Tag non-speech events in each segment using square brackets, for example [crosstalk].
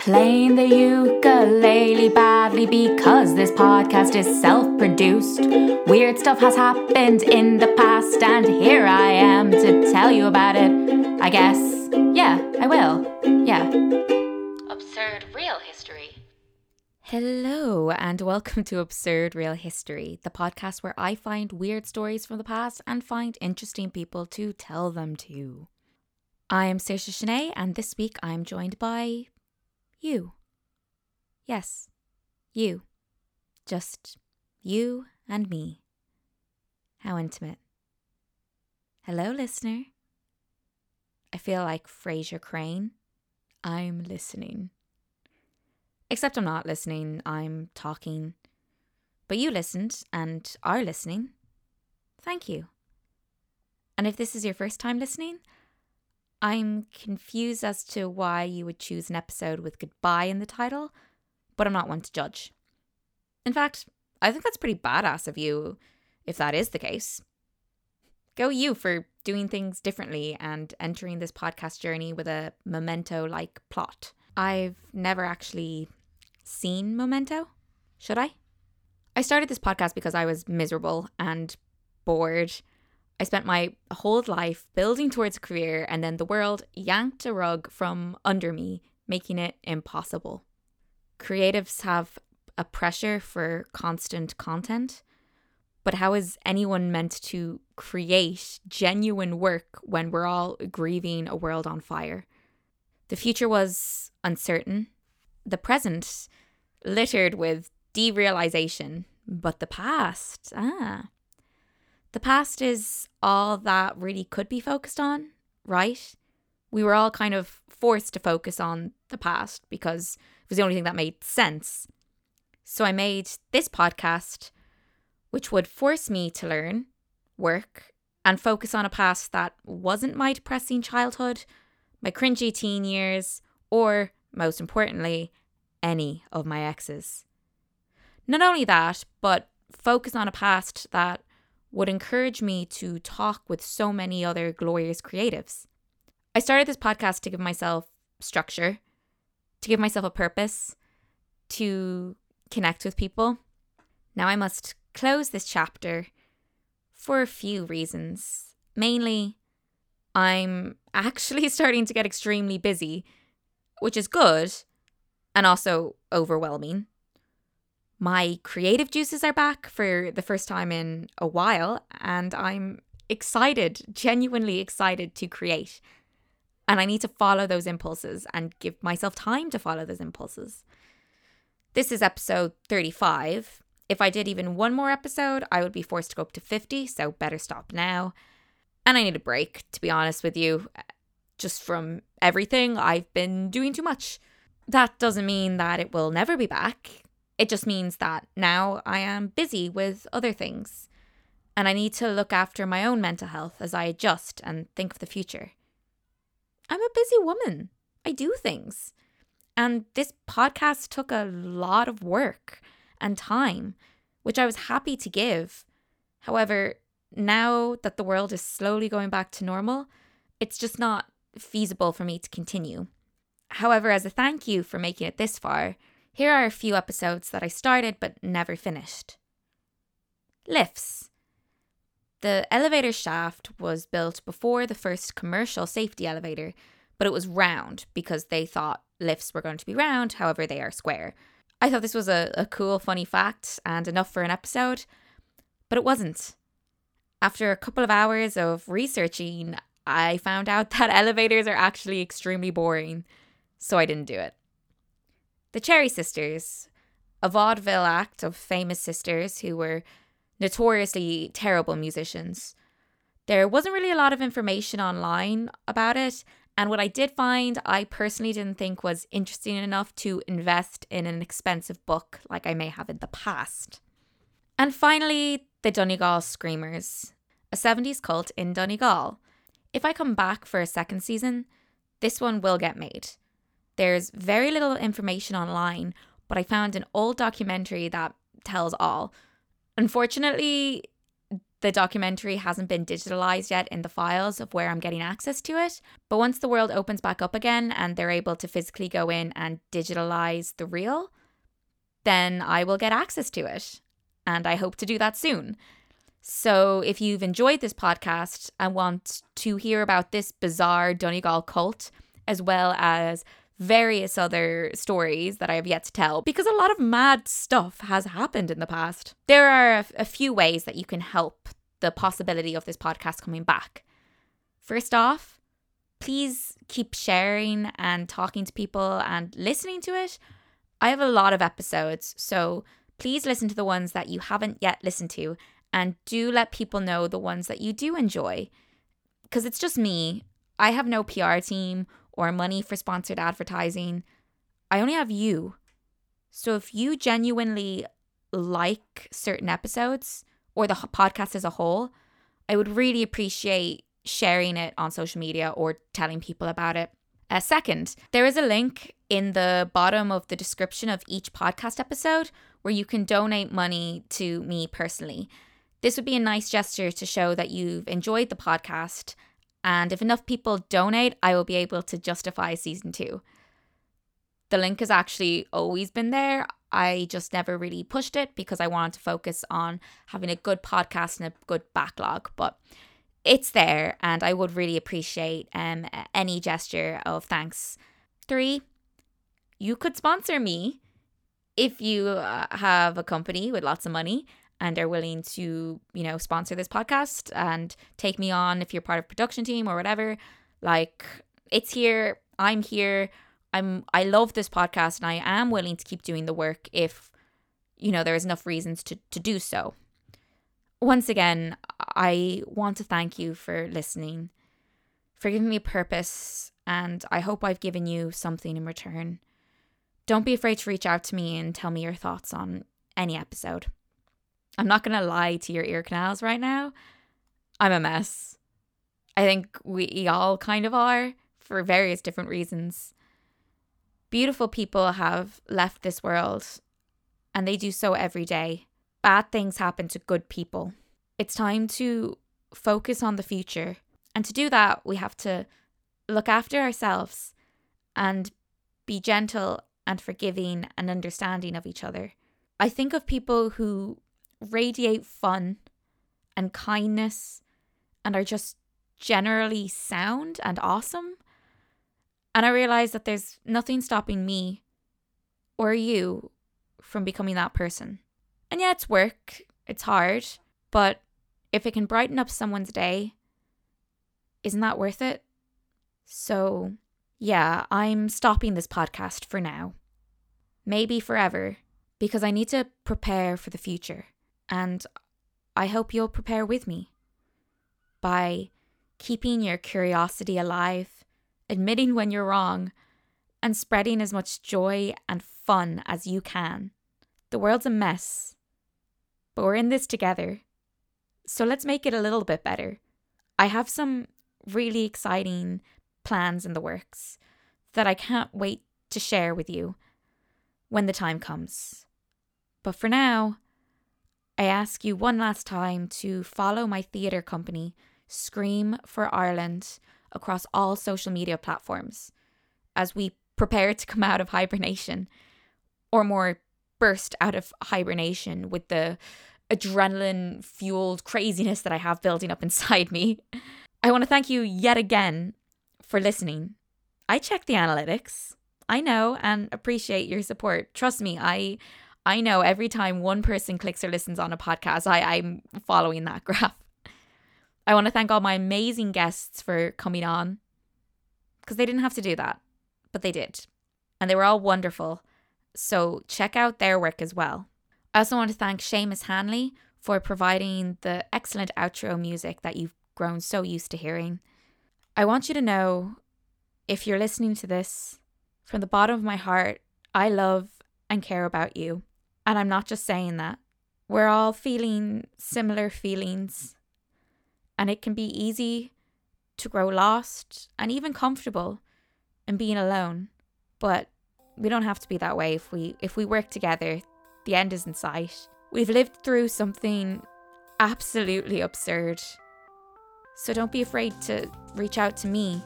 Playing the ukulele badly because this podcast is self produced. Weird stuff has happened in the past, and here I am to tell you about it. I guess. Yeah, I will. Yeah. Absurd Real History. Hello, and welcome to Absurd Real History, the podcast where I find weird stories from the past and find interesting people to tell them to. I am Saoirse Shanae, and this week I'm joined by you. Yes, you. Just you and me. How intimate. Hello, listener. I feel like Frasier Crane. I'm listening. Except I'm not listening, I'm talking. But you listened and are listening. Thank you. And if this is your first time listening, I'm confused as to why you would choose an episode with goodbye in the title, but I'm not one to judge. In fact, I think that's pretty badass of you if that is the case. Go you for doing things differently and entering this podcast journey with a memento like plot. I've never actually seen Memento. Should I? I started this podcast because I was miserable and bored I spent my whole life building towards a career, and then the world yanked a rug from under me, making it impossible. Creatives have a pressure for constant content, but how is anyone meant to create genuine work when we're all grieving a world on fire? The future was uncertain, the present littered with derealization, but the past, ah, the past is all that really could be focused on, right? We were all kind of forced to focus on the past because it was the only thing that made sense. So I made this podcast, which would force me to learn, work, and focus on a past that wasn't my depressing childhood, my cringy teen years, or, most importantly, any of my exes. Not only that, but focus on a past that would encourage me to talk with so many other glorious creatives. I started this podcast to give myself structure, to give myself a purpose, to connect with people. Now I must close this chapter for a few reasons. Mainly, I'm [laughs] actually starting to get extremely busy, which is good and also overwhelming. My creative juices are back for the first time in a while, and I'm excited, genuinely excited to create. And I need to follow those impulses and give myself time to follow those impulses. This is episode 35. If I did even one more episode, I would be forced to go up to 50, so better stop now. And I need a break, to be honest with you. Just from everything, I've been doing too much. That doesn't mean that it will never be back. It just means that now I am busy with other things and I need to look after my own mental health as I adjust and think of the future. I'm a busy woman. I do things. And this podcast took a lot of work and time, which I was happy to give. However, now that the world is slowly going back to normal, it's just not feasible for me to continue. However, as a thank you for making it this far, here are a few episodes that I started but never finished. Lifts. The elevator shaft was built before the first commercial safety elevator, but it was round because they thought lifts were going to be round, however, they are square. I thought this was a, a cool, funny fact and enough for an episode, but it wasn't. After a couple of hours of researching, I found out [laughs] that elevators are actually extremely boring, so I didn't do it. The Cherry Sisters, a vaudeville act of famous sisters who were notoriously terrible musicians. There wasn't really a lot of information online about it, and what I did find, I personally didn't think was interesting enough to invest in an expensive book like I may have in the past. And finally, the Donegal Screamers, a 70s cult in Donegal. If I come back for a second season, this one will get made. There's very little information online, but I found an old documentary that tells all. Unfortunately, The documentary hasn't been digitalized yet in the files of where I'm getting access to it, but once the world opens back up again and they're able to physically go in and digitalize the reel, then I will get access to it. And I hope to do that soon. So if you've enjoyed this podcast and want to hear about this bizarre Donegal cult, as well as various other stories that I have yet to tell because a lot of mad stuff has happened in the past. There are a, few ways that you can help the possibility of this podcast coming back. First off, please keep sharing and talking to people and listening to it. I have a lot of episodes, so please listen to the ones that you haven't yet listened to and do let people know the ones that you do enjoy. Because it's just me. I have no PR team or money for sponsored advertising. I only have you. So if you genuinely like certain episodes or the podcast as a whole, I would really appreciate sharing it on social media or telling people about it. Uh, second, there is a link in the bottom of the description of each podcast episode where you can donate money to me personally. This would be a nice gesture to show that you've enjoyed the podcast and if enough people donate, I will be able to justify season two. The link has actually always been there. I just never really pushed it because I wanted to focus on having a good podcast and a good backlog. But it's there, and I would really appreciate um, any gesture of thanks. Three, you could sponsor me if you uh, have a company with lots of money and are willing to, you know, sponsor this podcast and take me on if you're part of production team or whatever, like it's here, I'm here. I'm I love this podcast and I am willing to keep doing the work if you know there's enough reasons to to do so. Once again, I want to thank you for listening, for giving me purpose, and I hope I've given you something in return. Don't be afraid to reach out to me and tell me your thoughts on any episode. I'm not going to lie to your ear canals right now. I'm a mess. I think we all kind of are for various different reasons. Beautiful people have left this world and they do so every day. Bad things happen to good people. It's time to focus on the future. And to do that, we have to look after ourselves and be gentle and forgiving and understanding of each other. I think of people who radiate fun and kindness and are just generally sound and awesome. And I realize that there's nothing stopping me or you from becoming that person. And yeah, it's work, it's hard, but if it can brighten up someone's day, isn't that worth it? So, yeah, I'm stopping this podcast for now. Maybe forever, because I need to prepare for the future. And I hope you'll prepare with me by keeping your curiosity alive, admitting when you're wrong, and spreading as much joy and fun as you can. The world's a mess, but we're in this together. So let's make it a little bit better. I have some really exciting plans in the works that I can't wait to share with you when the time comes. But for now, I ask you one last time to follow my theatre company, Scream for Ireland, across all social media platforms as we prepare to come out of hibernation, or more, burst out of hibernation with the adrenaline fueled craziness that I have building up [laughs] inside me. I want to thank you yet again for listening. I check the analytics. I know and appreciate your support. Trust me, I I know every time one person clicks or listens on a podcast, I, I'm following that [laughs] graph. I want to thank all my amazing guests for coming on because they didn't have to do that, but they did. And they were all wonderful. So check out their work as well. I also want to thank Seamus Hanley for providing the excellent outro music that you've grown so used to hearing. I want you to know if you're listening to this, from the bottom of my heart, I love and care about you. And I'm not just saying that. We're all feeling similar feelings. And it can be easy to grow lost and even comfortable in being alone. But we don't have to be that way if we if we work together. The end is in sight. We've lived through something absolutely absurd. So don't be afraid to reach out to me,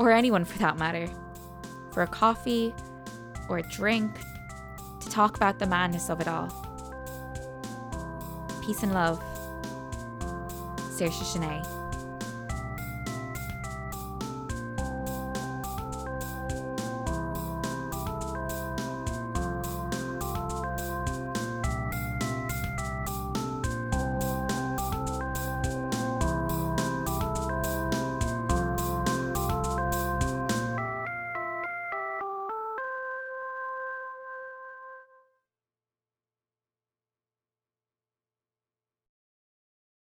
or anyone for that matter, for a coffee or a drink to talk about the madness of it all. Peace and love. Saoirse Sinead.